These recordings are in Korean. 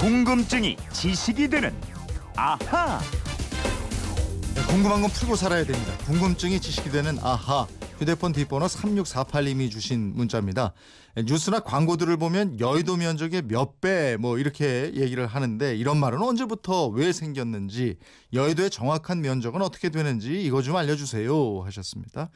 궁금증이 지식이 되는 아하. 네, 궁금한 건 풀고 살아야 됩니다. 궁금증이 지식이 되는 아하. 휴대폰 뒷번호 3648님이 주신 문자입니다. 네, 뉴스나 광고들을 보면 여의도 면적의 몇 배 뭐 이렇게 얘기를 하는데 이런 말은 언제부터 왜 생겼는지 여의도의 정확한 면적은 어떻게 되는지 이거 좀 알려주세요 하셨습니다.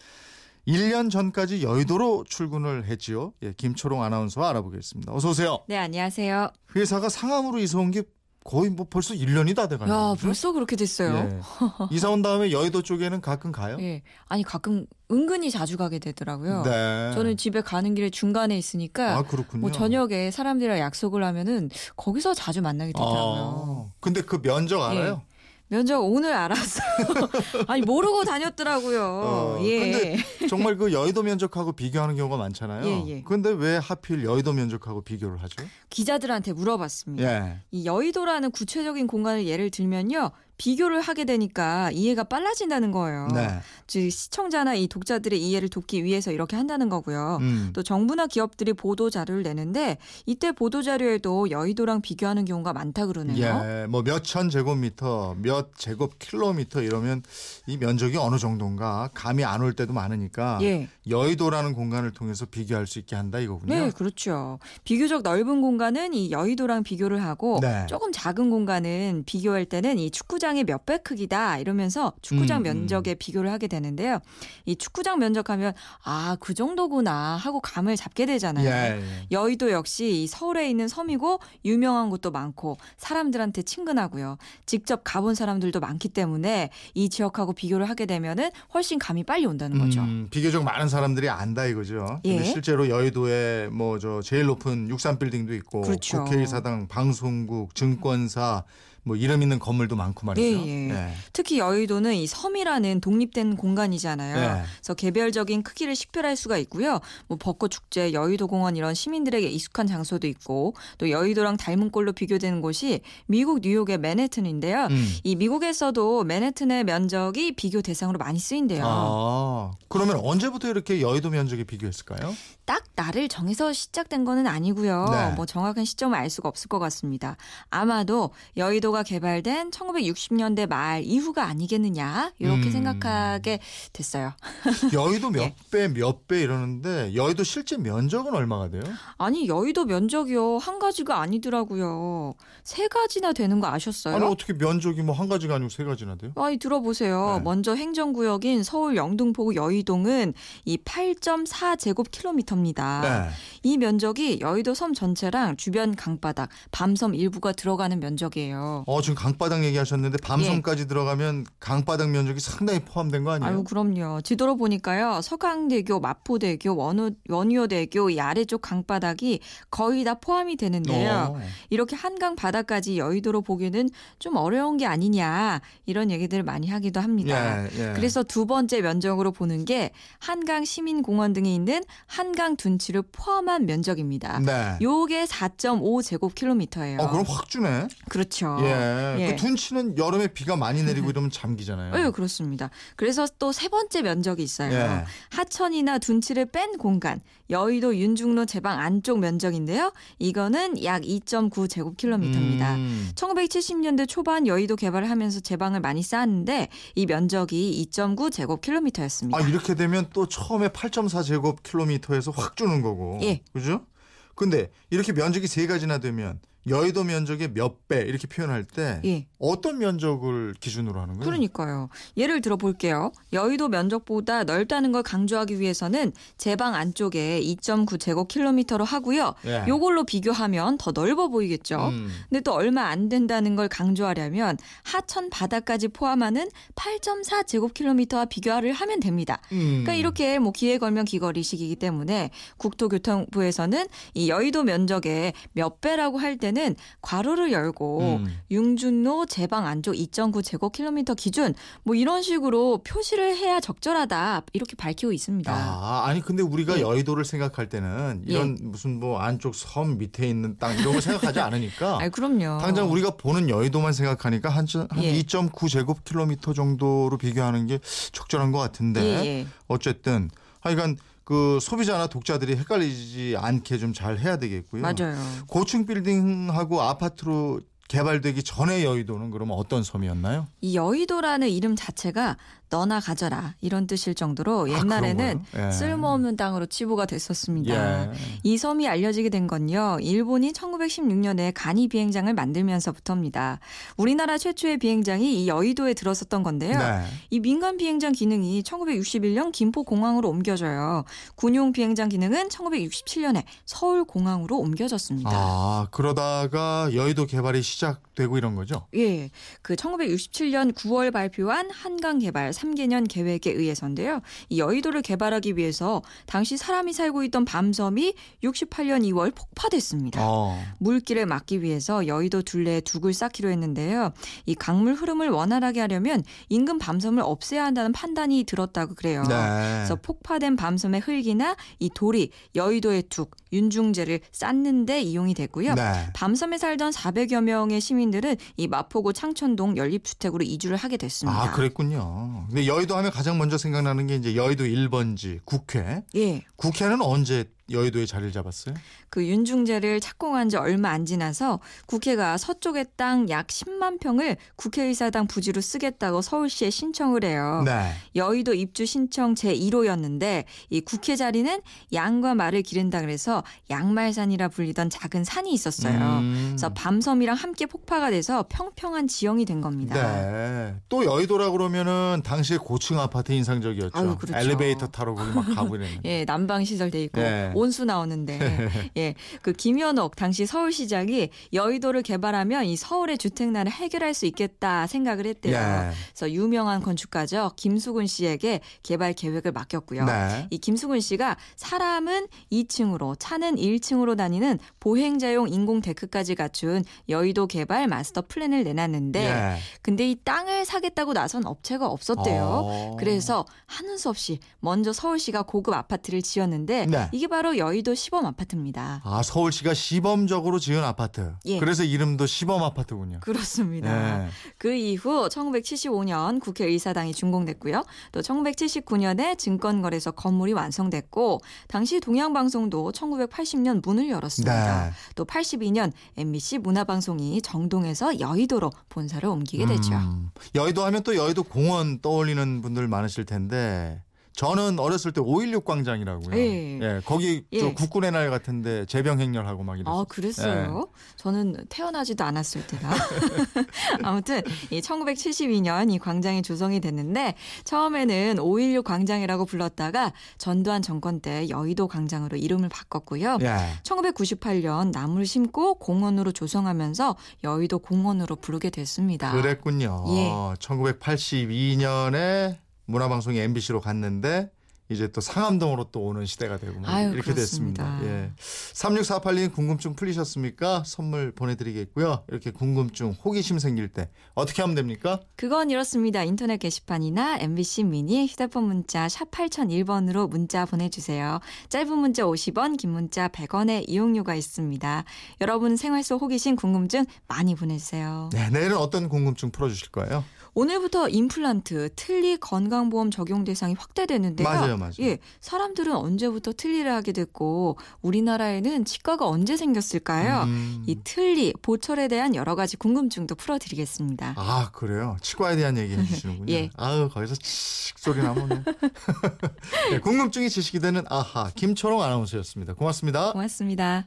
1년 전까지 여의도로 출근을 했지요. 예, 김초롱 아나운서와 알아보겠습니다. 어서 오세요. 네, 안녕하세요. 회사가 상암으로 이사 온 게 거의 뭐 벌써 1년이 다 돼가네요. 야? 벌써 그렇게 됐어요. 예. 이사 온 다음에 여의도 쪽에는 가끔 가요? 예. 아니, 가끔 은근히 자주 가게 되더라고요. 네. 저는 집에 가는 길에 중간에 있으니까 아 그렇군요. 뭐 저녁에 사람들이랑 약속을 하면은 거기서 자주 만나게 되더라고요. 아, 근데 그 면적 알아요? 면접 오늘 알았어요. 아니, 모르고 다녔더라고요. 어, 예. 근데 정말 그 여의도 면적하고 비교하는 경우가 많잖아요. 예, 예. 근데 왜 하필 여의도 면적하고 비교를 하죠? 기자들한테 물어봤습니다. 예. 이 여의도라는 구체적인 공간을 예를 들면요. 비교를 하게 되니까 이해가 빨라진다는 거예요. 네. 즉 시청자나 이 독자들의 이해를 돕기 위해서 이렇게 한다는 거고요. 음. 또 정부나 기업들이 보도 자료를 내는데 이때 보도 자료에도 여의도랑 비교하는 경우가 많다 그러네요. 예, 뭐 몇천 제곱미터, 몇 제곱 킬로미터 이러면 이 면적이 어느 정도인가 감이 안 올 때도 많으니까 예. 여의도라는 공간을 통해서 비교할 수 있게 한다 이거군요. 네, 그렇죠. 비교적 넓은 공간은 이 여의도랑 비교를 하고 네. 조금 작은 공간은 비교할 때는 이 축구 장의 몇 배 크기다 이러면서 축구장 음, 면적에 비교를 하게 되는데요. 이 축구장 면적하면 아, 그 정도구나 하고 감을 잡게 되잖아요. 예, 예. 여의도 역시 이 서울에 있는 섬이고 유명한 곳도 많고 사람들한테 친근하고요. 직접 가본 사람들도 많기 때문에 이 지역하고 비교를 하게 되면은 훨씬 감이 빨리 온다는 거죠. 음, 비교적 많은 사람들이 안다 이거죠. 예. 근데 실제로 여의도에 뭐 저 제일 높은 63 빌딩도 있고 그렇죠. 국회의사당, 방송국, 증권사 뭐 이름 있는 건물도 많고 말이죠. 예, 예. 예. 특히 여의도는 이 섬이라는 독립된 공간이잖아요. 예. 그래서 개별적인 크기를 식별할 수가 있고요. 뭐 벚꽃 축제, 여의도 공원 이런 시민들에게 익숙한 장소도 있고 또 여의도랑 닮은 꼴로 비교되는 곳이 미국 뉴욕의 맨해튼인데요. 음. 이 미국에서도 맨해튼의 면적이 비교 대상으로 많이 쓰인대요. 아, 그러면 언제부터 이렇게 여의도 면적에 비교했을까요? 딱 날을 정해서 시작된 거는 아니고요. 네. 뭐 정확한 시점을 알 수가 없을 것 같습니다. 아마도 여의도 가 개발된 1960년대 말 이후가 아니겠느냐 이렇게 음. 생각하게 됐어요. 여의도 몇 예. 배, 몇 배 이러는데 여의도 실제 면적은 얼마가 돼요? 아니 여의도 면적이요 한 가지가 아니더라고요. 세 가지나 되는 거 아셨어요? 아니 어떻게 면적이 뭐 한 가지가 아니고 세 가지나 돼요? 아이 들어보세요. 네. 먼저 행정구역인 서울 영등포구 여의동은 이 8.4 제곱킬로미터입니다. 네. 이 면적이 여의도 섬 전체랑 주변 강바닥, 밤섬 일부가 들어가는 면적이에요. 어 지금 강바닥 얘기하셨는데 밤섬까지 들어가면 강바닥 면적이 상당히 포함된 거 아니에요? 예. 아유 그럼요. 지도로 보니까요. 서강대교, 마포대교, 원호, 원효대교 이 아래쪽 강바닥이 거의 다 포함이 되는데요. 어. 이렇게 한강 바다까지 여의도로 보기는 좀 어려운 게 아니냐 이런 얘기들을 많이 하기도 합니다. 예, 예. 그래서 두 번째 면적으로 보는 게 한강 시민공원 등이 있는 한강 둔치를 포함한 면적입니다. 네. 요게 4.5 제곱킬로미터예요. 어 그럼 확 주네. 그렇죠. 예. 예. 그 둔치는 여름에 비가 많이 내리고 이러면 잠기잖아요. 네, 그렇습니다. 그래서 또 세 번째 면적이 있어요. 예. 하천이나 둔치를 뺀 공간, 여의도 윤중로 제방 안쪽 면적인데요. 이거는 약 2.9제곱킬로미터입니다. 음. 1970년대 초반 여의도 개발을 하면서 제방을 많이 쌓았는데 이 면적이 2.9제곱킬로미터였습니다. 아 이렇게 되면 또 처음에 8.4제곱 킬로미터에서 확 주는 거고. 예. 그죠? 근데 이렇게 면적이 세 가지나 되면 여의도 면적의 몇 배 이렇게 표현할 때 예. 어떤 면적을 기준으로 하는 거예요? 그러니까요. 예를 들어 볼게요. 여의도 면적보다 넓다는 걸 강조하기 위해서는 제방 안쪽에 2.9제곱킬로미터로 하고요. 예. 요걸로 비교하면 더 넓어 보이겠죠. 음. 근데 또 얼마 안 된다는 걸 강조하려면 하천 바다까지 포함하는 8.4제곱킬로미터와 비교를 하면 됩니다. 음. 그러니까 이렇게 뭐 기회 걸면 기거리식이기 때문에 국토교통부에서는 이 여의도 면적의 몇 배라고 할 때는 괄호를 열고 음. 융준로 제방 안쪽 2.9 제곱킬로미터 기준 뭐 이런 식으로 표시를 해야 적절하다 이렇게 밝히고 있습니다. 아, 아니 근데 우리가 예. 여의도를 생각할 때는 이런 무슨 뭐 안쪽 섬 밑에 있는 땅 이런 걸 생각하지 않으니까 아이, 그럼요. 당장 우리가 보는 여의도만 생각하니까 한, 한 예. 2.9 제곱킬로미터 정도로 비교하는 게 적절한 것 같은데 예, 예. 어쨌든 하여간 그 소비자나 독자들이 헷갈리지 않게 좀 잘 해야 되겠고요. 맞아요. 고층 빌딩하고 아파트로 개발되기 전에 여의도는 그러면 어떤 섬이었나요? 이 여의도라는 이름 자체가 너나 가져라 이런 뜻일 정도로 아, 옛날에는 거예요? 예. 쓸모없는 땅으로 치부가 됐었습니다. 예. 이 섬이 알려지게 된 건요. 일본이 1916년에 간이 비행장을 만들면서부터입니다. 우리나라 최초의 비행장이 이 여의도에 들어섰던 건데요. 네. 이 민간 비행장 기능이 1961년 김포공항으로 옮겨져요. 군용 비행장 기능은 1967년에 서울공항으로 옮겨졌습니다. 아 그러다가 여의도 개발이 시작 되고 이런 거죠? 예, 그 1967년 9월 발표한 한강 개발 3개년 계획에 의해서인데요. 이 여의도를 개발하기 위해서 당시 사람이 살고 있던 밤섬이 68년 2월 폭파됐습니다. 어. 물길을 막기 위해서 여의도 둘레에 둑을 쌓기로 했는데요. 이 강물 흐름을 원활하게 하려면 인근 밤섬을 없애야 한다는 판단이 들었다고 그래요. 네. 그래서 폭파된 밤섬의 흙이나 이 돌이 여의도의 둑, 윤중제를 쌓는데 이용이 됐고요. 네. 밤섬에 살던 400여 명의 시민들은 이 마포구 창천동 연립주택으로 이주를 하게 됐습니다. 아 그랬군요. 근데 여의도 하면 가장 먼저 생각나는 게 이제 여의도 1번지 국회. 예. 국회는 언제 여의도에 자리를 잡았어요? 그 윤중제를 착공한 지 얼마 안 지나서 국회가 서쪽의 땅 약 10만 평을 국회의사당 부지로 쓰겠다고 서울시에 신청을 해요. 네. 여의도 입주 신청 제1호였는데 이 국회 자리는 양과 말을 기른다 그래서 양말산이라 불리던 작은 산이 있었어요. 음. 그래서 밤섬이랑 함께 폭파가 돼서 평평한 지형이 된 겁니다. 네. 또 여의도라 그러면은 당시에 고층 아파트 인상적이었죠. 아유, 그렇죠. 엘리베이터 타러 거기 막 가고 이랬는데. 예, 난방 시설 돼 있고 네. 온수 나오는데 예, 그 김현옥 당시 서울시장이 여의도를 개발하면 이 서울의 주택난을 해결할 수 있겠다 생각을 했대요. 예. 그래서 유명한 건축가죠 김수근 씨에게 개발 계획을 맡겼고요. 네. 이 김수근 씨가 사람은 2층으로 차는 1층으로 다니는 보행자용 인공 데크까지 갖춘 여의도 개발 마스터 플랜을 내놨는데 예. 근데 이 땅을 사겠다고 나선 업체가 없었대요. 어. 그래서 하는 수 없이 먼저 서울시가 고급 아파트를 지었는데 네. 이게 바로 여의도 시범 아파트입니다. 아 서울시가 시범적으로 지은 아파트. 예. 그래서 이름도 시범 아파트군요. 그렇습니다. 예. 그 이후 1975년 국회의사당이 준공됐고요. 또 1979년에 증권거래소 건물이 완성됐고 당시 동양방송도 1980년 문을 열었습니다. 네. 또 82년 MBC 문화방송이 정동에서 여의도로 본사를 옮기게 되죠. 음, 여의도 하면 또 여의도 공원 떠올리는 분들 많으실 텐데 저는 어렸을 때 5.16 광장이라고요. 예. 예, 거기 저 예. 국군의 날 같은데 재병 행렬하고 막 이랬어요. 아, 그랬어요? 저는 태어나지도 않았을 때라. 아무튼 이 1972년 이 광장이 조성이 됐는데 처음에는 5.16 광장이라고 불렀다가 전두환 정권 때 여의도 광장으로 이름을 바꿨고요. 예. 1998년 나무를 심고 공원으로 조성하면서 여의도 공원으로 부르게 됐습니다. 그랬군요. 예. 1982년에 문화방송이 MBC로 갔는데 이제 또 상암동으로 또 오는 시대가 되고 뭐 아유, 이렇게 그렇습니다. 됐습니다. 예. 3648님 궁금증 풀리셨습니까? 선물 보내드리겠고요. 이렇게 궁금증, 호기심 생길 때 어떻게 하면 됩니까? 그건 이렇습니다. 인터넷 게시판이나 MBC 미니 휴대폰 문자 샵 8001번으로 문자 보내주세요. 짧은 문자 50원, 긴 문자 100원의 이용료가 있습니다. 여러분 생활 속 호기심 궁금증 많이 보내주세요. 네, 내일은 어떤 궁금증 풀어주실 거예요? 오늘부터 임플란트, 틀니 건강보험 적용 대상이 확대되는데요. 맞아요, 맞아요. 예, 사람들은 언제부터 틀니를 하게 됐고 우리나라에는 치과가 언제 생겼을까요? 음. 이 틀니, 보철에 대한 여러 가지 궁금증도 풀어드리겠습니다. 아 그래요. 치과에 대한 얘기 해주시는군요. 예. 아유 거기서 칙 소리 나면 네, 궁금증이 지식이 되는 아하 김초롱 아나운서였습니다. 고맙습니다. 고맙습니다.